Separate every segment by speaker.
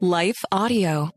Speaker 1: Life Audio.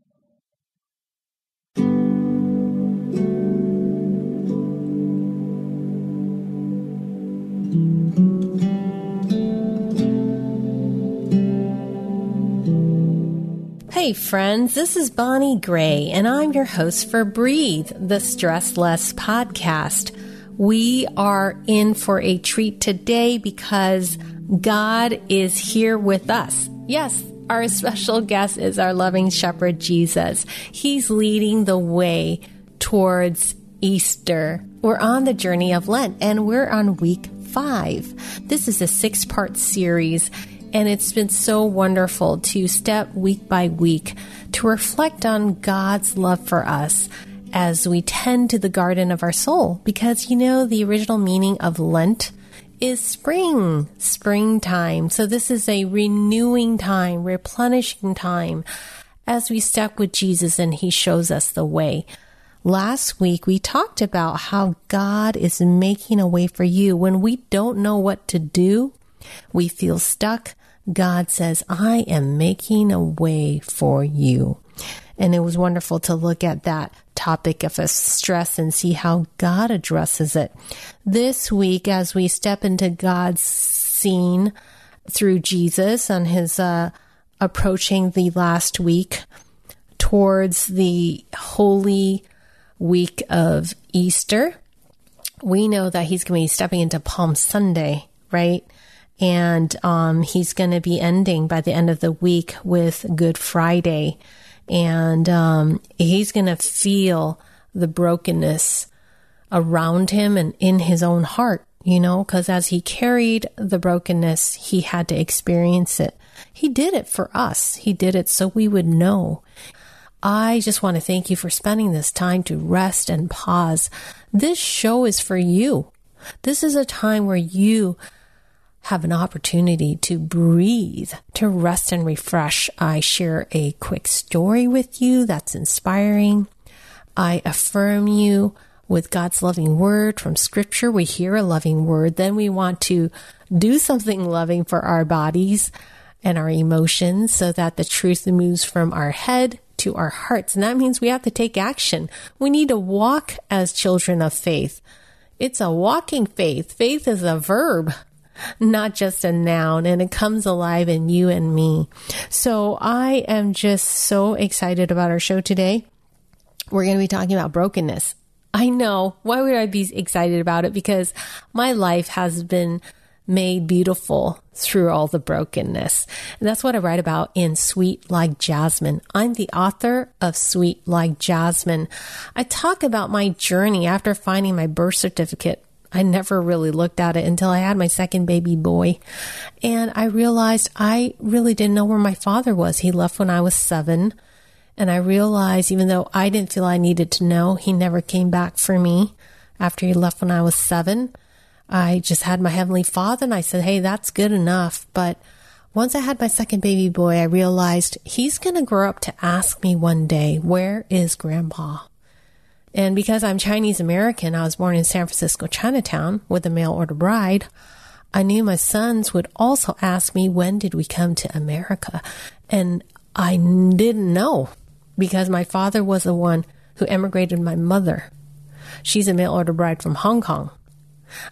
Speaker 2: Hey, friends, this is Bonnie Gray, and I'm your host for Breathe, the Stress Less podcast. We are in for a treat today because God is here with us. Yes, our special guest is our loving shepherd, Jesus. He's leading the way towards Easter. We're on the journey of Lent, and we're on week five. This is a six part series and it's been so wonderful to step week by week to reflect on God's love for us as we tend to the garden of our soul. Because, you know, the original meaning of Lent is spring, springtime. So this is a renewing time, replenishing time as we step with Jesus and he shows us the way. Last week, we talked about how God is making a way for you when we don't know what to do. We feel stuck. God says, I am making a way for you. And it was wonderful to look at that topic of stress and see how God addresses it. This week, as we step into God's scene through Jesus on his uh, approaching the last week towards the holy week of Easter, we know that he's going to be stepping into Palm Sunday, right? and um, he's going to be ending by the end of the week with Good Friday, and um, he's going to feel the brokenness around him and in his own heart. You know, because as he carried the brokenness, he had to experience it. He did it for us. He did it so we would know. I just want to thank you for spending this time to rest and pause. This show is for you. This is a time where you have an opportunity to breathe, to rest and refresh, I share a quick story with you that's inspiring. I affirm you with God's loving word from scripture. We hear a loving word, then we want to do something loving for our bodies and our emotions so that the truth moves from our head to our hearts. And that means we have to take action. We need to walk as children of faith. It's a walking faith. Faith is a verb not just a noun, and it comes alive in you and me. So I am just so excited about our show today. We're going to be talking about brokenness. I know. Why would I be excited about it? Because my life has been made beautiful through all the brokenness. And that's what I write about in Sweet Like Jasmine. I'm the author of Sweet Like Jasmine. I talk about my journey after finding my birth certificate I never really looked at it until I had my second baby boy. And I realized I really didn't know where my father was. He left when I was seven. And I realized even though I didn't feel I needed to know, he never came back for me after he left when I was seven. I just had my Heavenly Father and I said, Hey, that's good enough. But once I had my second baby boy, I realized he's going to grow up to ask me one day, Where is grandpa? And because I'm Chinese American, I was born in San Francisco, Chinatown with a mail order bride. I knew my sons would also ask me, when did we come to America? And I didn't know because my father was the one who emigrated my mother. She's a mail order bride from Hong Kong.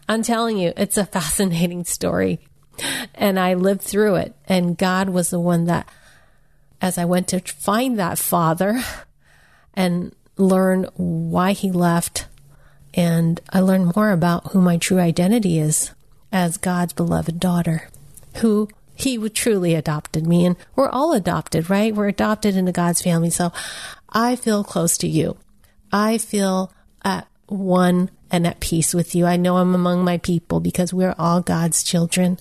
Speaker 2: I'm telling you, it's a fascinating story. And I lived through it. And God was the one that, as I went to find that father and learn why he left, and I learned more about who my true identity is as God's beloved daughter, who he truly adopted me. And we're all adopted, right? We're adopted into God's family. So I feel close to you. I feel at one and at peace with you. I know I'm among my people because we're all God's children.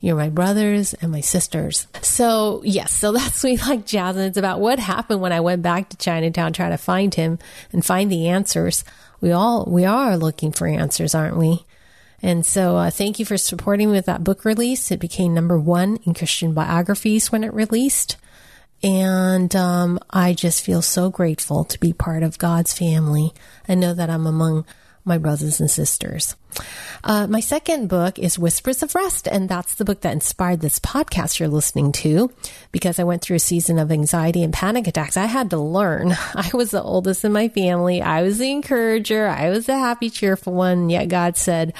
Speaker 2: You're my brothers and my sisters. So yes, so that's Sweet Like Jasmine. It's about what happened when I went back to Chinatown, try to find him and find the answers. We all, we are looking for answers, aren't we? And so, uh, thank you for supporting me with that book release. It became number one in Christian biographies when it released. And um, I just feel so grateful to be part of God's family. I know that I'm among my brothers and sisters. Uh, my second book is Whispers of Rest, and that's the book that inspired this podcast you're listening to because I went through a season of anxiety and panic attacks. I had to learn. I was the oldest in my family. I was the encourager. I was the happy, cheerful one. Yet God said,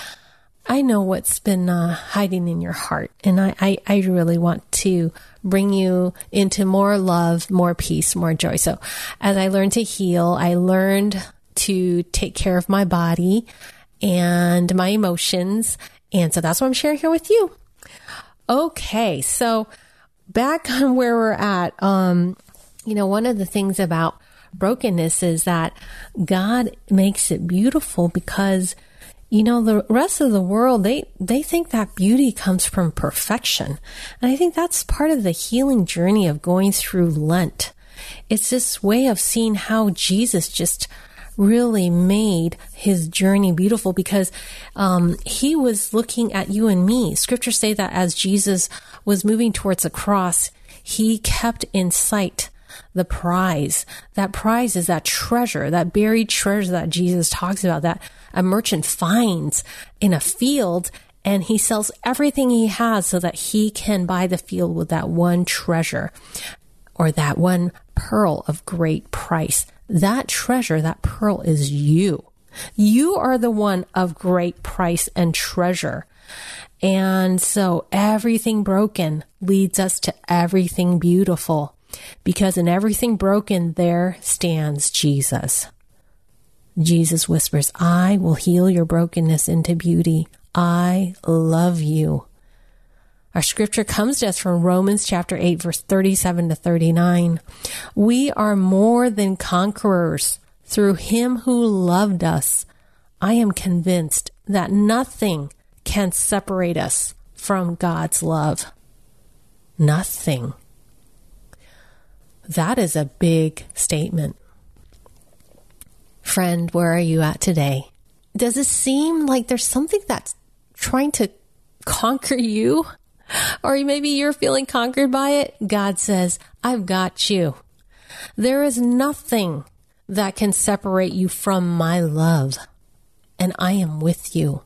Speaker 2: I know what's been uh, hiding in your heart, and I, I, I really want to bring you into more love, more peace, more joy. So as I learned to heal, I learned to take care of my body and my emotions. And so that's what I'm sharing here with you. Okay. So back on where we're at, um, you know, one of the things about brokenness is that God makes it beautiful because you know the rest of the world they they think that beauty comes from perfection and i think that's part of the healing journey of going through lent it's this way of seeing how jesus just really made his journey beautiful because um, he was looking at you and me. Scriptures say that as Jesus was moving towards the cross, he kept in sight the prize. That prize is that treasure, that buried treasure that Jesus talks about, that a merchant finds in a field and he sells everything he has so that he can buy the field with that one treasure or that one pearl of great price. That treasure, that pearl is you. You are the one of great price and treasure. And so everything broken leads us to everything beautiful because in everything broken, there stands Jesus. Jesus whispers, I will heal your brokenness into beauty. I love you. Our scripture comes to us from Romans chapter 8, verse 37 to 39. We are more than conquerors through him who loved us. I am convinced that nothing can separate us from God's love. Nothing. That is a big statement. Friend, where are you at today? Does it seem like there's something that's trying to conquer you? or maybe you're feeling conquered by it, God says, I've got you. There is nothing that can separate you from my love, and I am with you.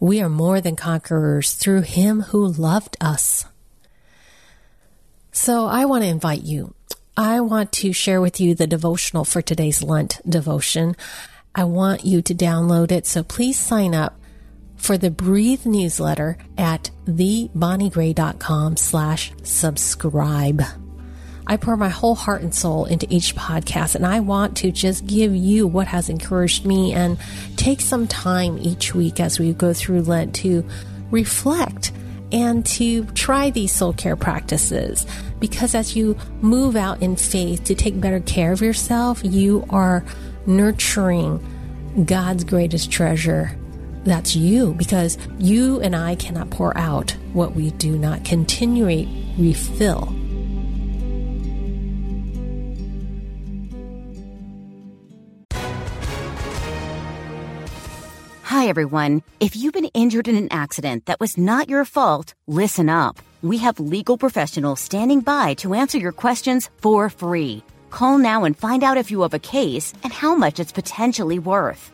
Speaker 2: We are more than conquerors through him who loved us. So I want to invite you. I want to share with you the devotional for today's Lent devotion. I want you to download it. So please sign up for the Breathe newsletter at thebonniegray.com slash subscribe. I pour my whole heart and soul into each podcast, and I want to just give you what has encouraged me and take some time each week as we go through Lent to reflect and to try these soul care practices. Because as you move out in faith to take better care of yourself, you are nurturing God's greatest treasure that's you because you and I cannot pour out what we do not continually refill.
Speaker 1: Hi, everyone. If you've been injured in an accident that was not your fault, listen up. We have legal professionals standing by to answer your questions for free. Call now and find out if you have a case and how much it's potentially worth.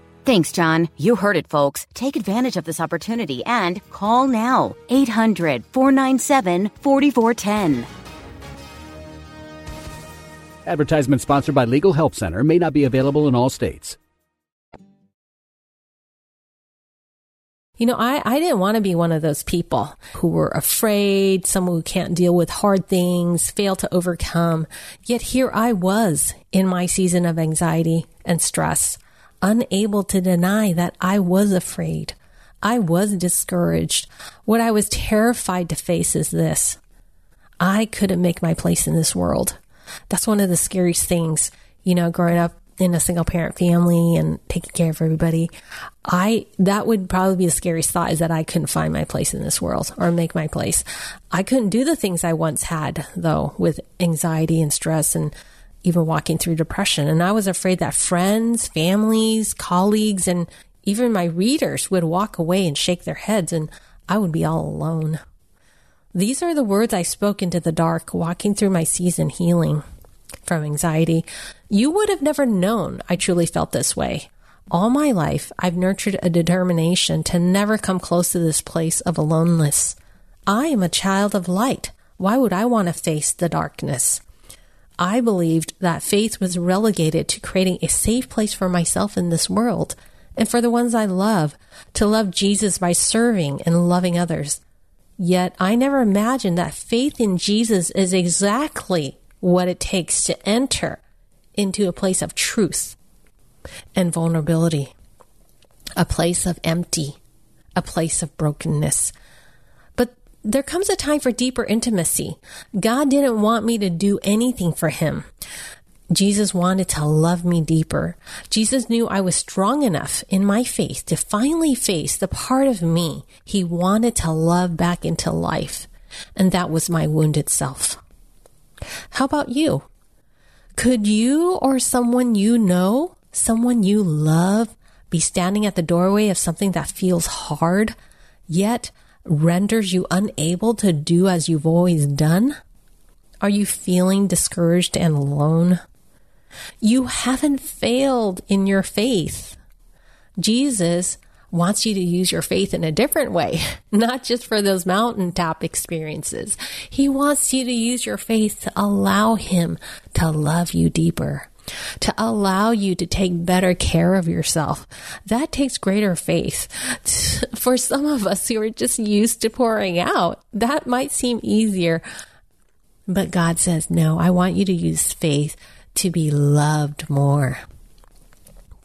Speaker 1: Thanks, John. You heard it, folks. Take advantage of this opportunity and call now 800 497 4410.
Speaker 3: Advertisement sponsored by Legal Help Center may not be available in all states.
Speaker 2: You know, I, I didn't want to be one of those people who were afraid, someone who can't deal with hard things, fail to overcome. Yet here I was in my season of anxiety and stress unable to deny that I was afraid. I was discouraged. What I was terrified to face is this. I couldn't make my place in this world. That's one of the scariest things, you know, growing up in a single parent family and taking care of everybody, I that would probably be the scariest thought is that I couldn't find my place in this world or make my place. I couldn't do the things I once had though with anxiety and stress and even walking through depression. And I was afraid that friends, families, colleagues, and even my readers would walk away and shake their heads and I would be all alone. These are the words I spoke into the dark walking through my season healing from anxiety. You would have never known I truly felt this way. All my life, I've nurtured a determination to never come close to this place of aloneness. I am a child of light. Why would I want to face the darkness? I believed that faith was relegated to creating a safe place for myself in this world and for the ones I love, to love Jesus by serving and loving others. Yet I never imagined that faith in Jesus is exactly what it takes to enter into a place of truth and vulnerability, a place of empty, a place of brokenness. There comes a time for deeper intimacy. God didn't want me to do anything for him. Jesus wanted to love me deeper. Jesus knew I was strong enough in my faith to finally face the part of me he wanted to love back into life. And that was my wounded self. How about you? Could you or someone you know, someone you love, be standing at the doorway of something that feels hard, yet renders you unable to do as you've always done? Are you feeling discouraged and alone? You haven't failed in your faith. Jesus wants you to use your faith in a different way, not just for those mountaintop experiences. He wants you to use your faith to allow Him to love you deeper, to allow you to take better care of yourself. That takes greater faith. For some of us who are just used to pouring out, that might seem easier. But God says, no, I want you to use faith to be loved more.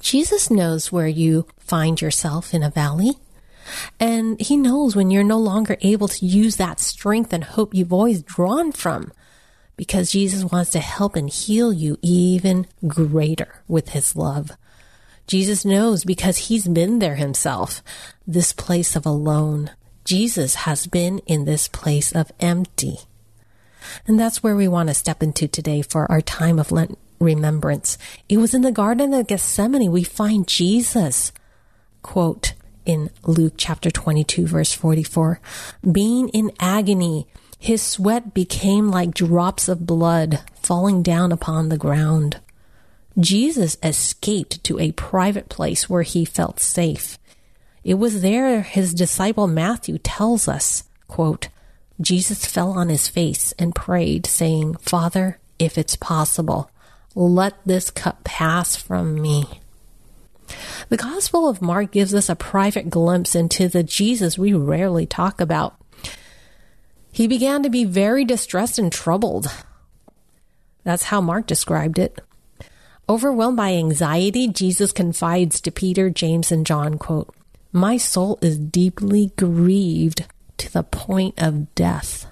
Speaker 2: Jesus knows where you find yourself in a valley. And he knows when you're no longer able to use that strength and hope you've always drawn from because Jesus wants to help and heal you even greater with his love. Jesus knows because he's been there himself, this place of alone. Jesus has been in this place of empty. And that's where we want to step into today for our time of Lent remembrance. It was in the Garden of Gethsemane we find Jesus. Quote in Luke chapter 22, verse 44 Being in agony, his sweat became like drops of blood falling down upon the ground. Jesus escaped to a private place where he felt safe. It was there his disciple Matthew tells us, quote, Jesus fell on his face and prayed, saying, Father, if it's possible, let this cup pass from me. The Gospel of Mark gives us a private glimpse into the Jesus we rarely talk about. He began to be very distressed and troubled. That's how Mark described it. Overwhelmed by anxiety, Jesus confides to Peter, James, and John, quote, My soul is deeply grieved to the point of death.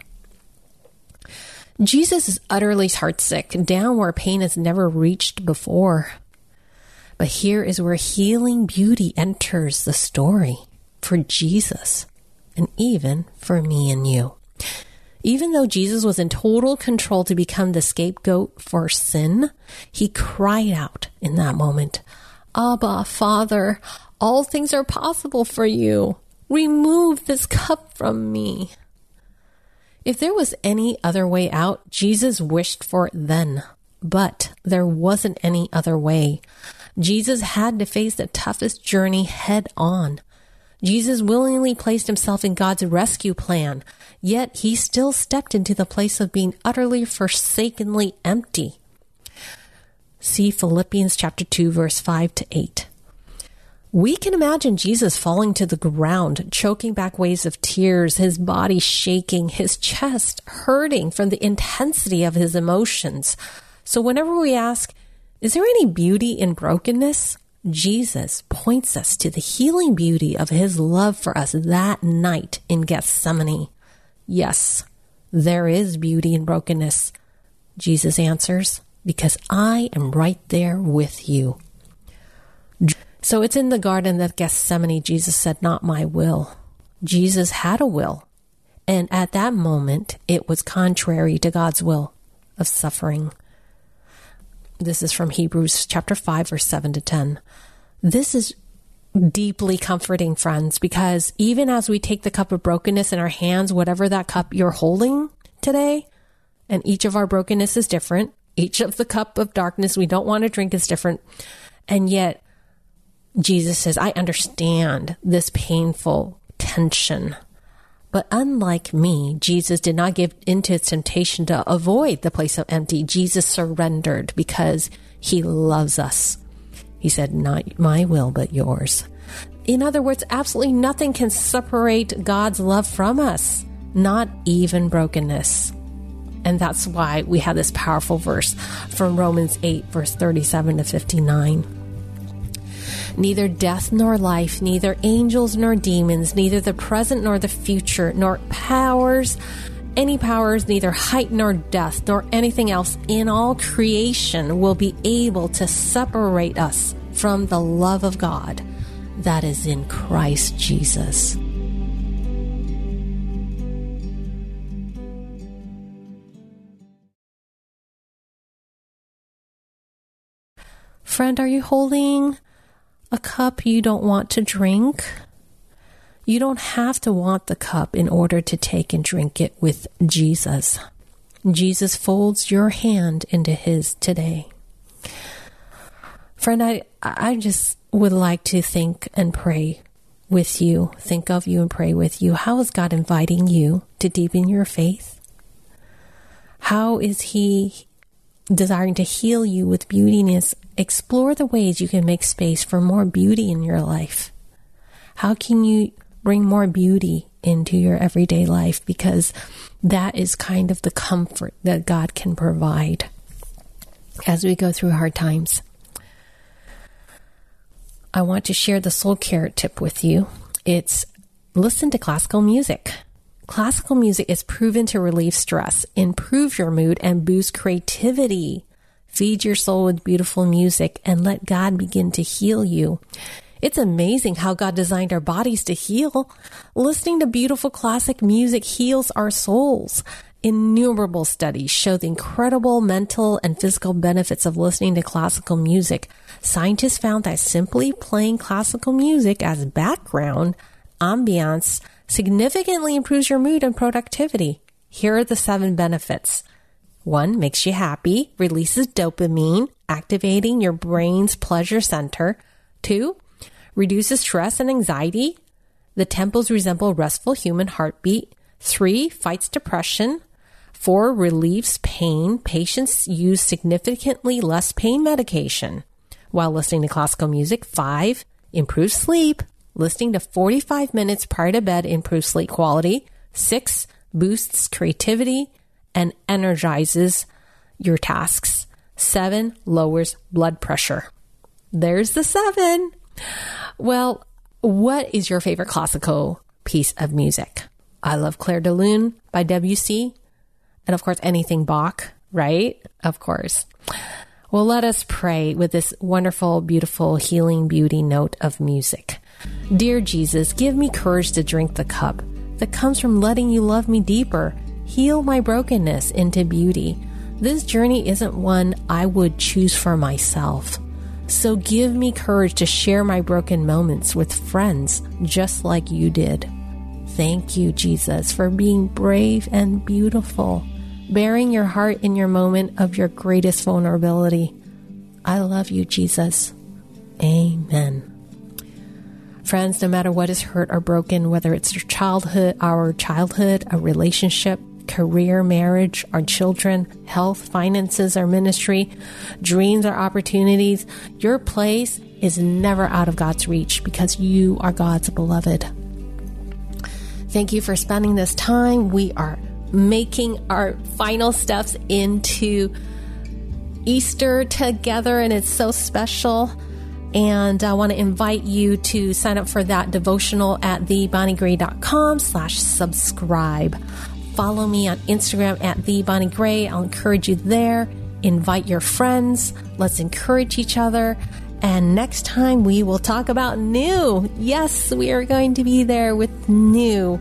Speaker 2: Jesus is utterly heartsick, down where pain has never reached before. But here is where healing beauty enters the story for Jesus and even for me and you. Even though Jesus was in total control to become the scapegoat for sin, he cried out in that moment, Abba, Father, all things are possible for you. Remove this cup from me. If there was any other way out, Jesus wished for it then. But there wasn't any other way. Jesus had to face the toughest journey head on. Jesus willingly placed himself in God's rescue plan, yet he still stepped into the place of being utterly forsakenly empty. See Philippians chapter 2 verse 5 to 8. We can imagine Jesus falling to the ground, choking back waves of tears, his body shaking, his chest hurting from the intensity of his emotions. So whenever we ask, is there any beauty in brokenness? Jesus points us to the healing beauty of his love for us that night in Gethsemane. Yes, there is beauty in brokenness. Jesus answers, because I am right there with you. So it's in the Garden of Gethsemane, Jesus said, Not my will. Jesus had a will. And at that moment, it was contrary to God's will of suffering. This is from Hebrews chapter 5, verse 7 to 10. This is deeply comforting, friends, because even as we take the cup of brokenness in our hands, whatever that cup you're holding today, and each of our brokenness is different, each of the cup of darkness we don't want to drink is different. And yet, Jesus says, I understand this painful tension. But unlike me, Jesus did not give into temptation to avoid the place of empty. Jesus surrendered because he loves us. He said, Not my will, but yours. In other words, absolutely nothing can separate God's love from us, not even brokenness. And that's why we have this powerful verse from Romans 8, verse 37 to 59. Neither death nor life, neither angels nor demons, neither the present nor the future, nor powers, any powers, neither height nor depth, nor anything else in all creation will be able to separate us from the love of God that is in Christ Jesus. Friend, are you holding a cup you don't want to drink? You don't have to want the cup in order to take and drink it with Jesus. Jesus folds your hand into his today. Friend, I, I just would like to think and pray with you, think of you and pray with you. How is God inviting you to deepen your faith? How is He desiring to heal you with beautiness, explore the ways you can make space for more beauty in your life. How can you bring more beauty into your everyday life? Because that is kind of the comfort that God can provide as we go through hard times. I want to share the soul care tip with you. It's listen to classical music. Classical music is proven to relieve stress, improve your mood, and boost creativity. Feed your soul with beautiful music and let God begin to heal you. It's amazing how God designed our bodies to heal. Listening to beautiful classic music heals our souls. Innumerable studies show the incredible mental and physical benefits of listening to classical music. Scientists found that simply playing classical music as background ambiance significantly improves your mood and productivity. Here are the seven benefits. One, makes you happy, releases dopamine, activating your brain's pleasure center. Two, reduces stress and anxiety. The temples resemble restful human heartbeat. Three, fights depression. Four, relieves pain. Patients use significantly less pain medication while listening to classical music. Five, improves sleep. Listening to 45 minutes prior to bed improves sleep quality. Six, boosts creativity and energizes your tasks. Seven, lowers blood pressure. There's the seven. Well, what is your favorite classical piece of music? I love Clair de Lune by Debussy. And of course, anything Bach, right? Of course. Well, let us pray with this wonderful, beautiful, healing beauty note of music. Dear Jesus, give me courage to drink the cup that comes from letting you love me deeper, heal my brokenness into beauty. This journey isn't one I would choose for myself. So give me courage to share my broken moments with friends just like you did. Thank you, Jesus, for being brave and beautiful, bearing your heart in your moment of your greatest vulnerability. I love you, Jesus. Amen. Friends, no matter what is hurt or broken, whether it's your childhood, our childhood, a relationship, career, marriage, our children, health, finances, our ministry, dreams, our opportunities, your place is never out of God's reach because you are God's beloved. Thank you for spending this time. We are making our final steps into Easter together, and it's so special. And I want to invite you to sign up for that devotional at thebonniegray.com slash subscribe. Follow me on Instagram at the Bonnie Gray. I'll encourage you there. invite your friends. Let's encourage each other. And next time we will talk about new. Yes, we are going to be there with new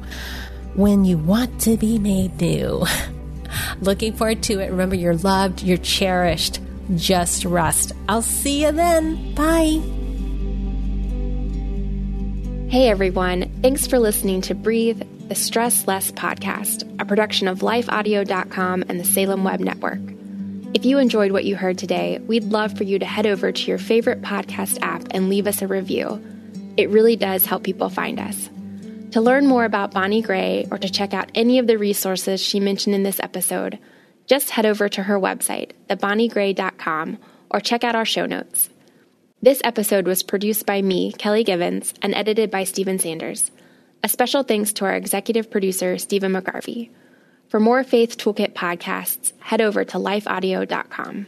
Speaker 2: when you want to be made new. Looking forward to it. Remember, you're loved, you're cherished. Just rest. I'll see you then. Bye.
Speaker 4: Hey everyone, thanks for listening to Breathe, the Stress Less podcast, a production of lifeaudio.com and the Salem Web Network. If you enjoyed what you heard today, we'd love for you to head over to your favorite podcast app and leave us a review. It really does help people find us. To learn more about Bonnie Gray or to check out any of the resources she mentioned in this episode, just head over to her website, thebonniegray.com, or check out our show notes. This episode was produced by me, Kelly Givens, and edited by Stephen Sanders. A special thanks to our executive producer, Stephen McGarvey. For more Faith Toolkit podcasts, head over to lifeaudio.com.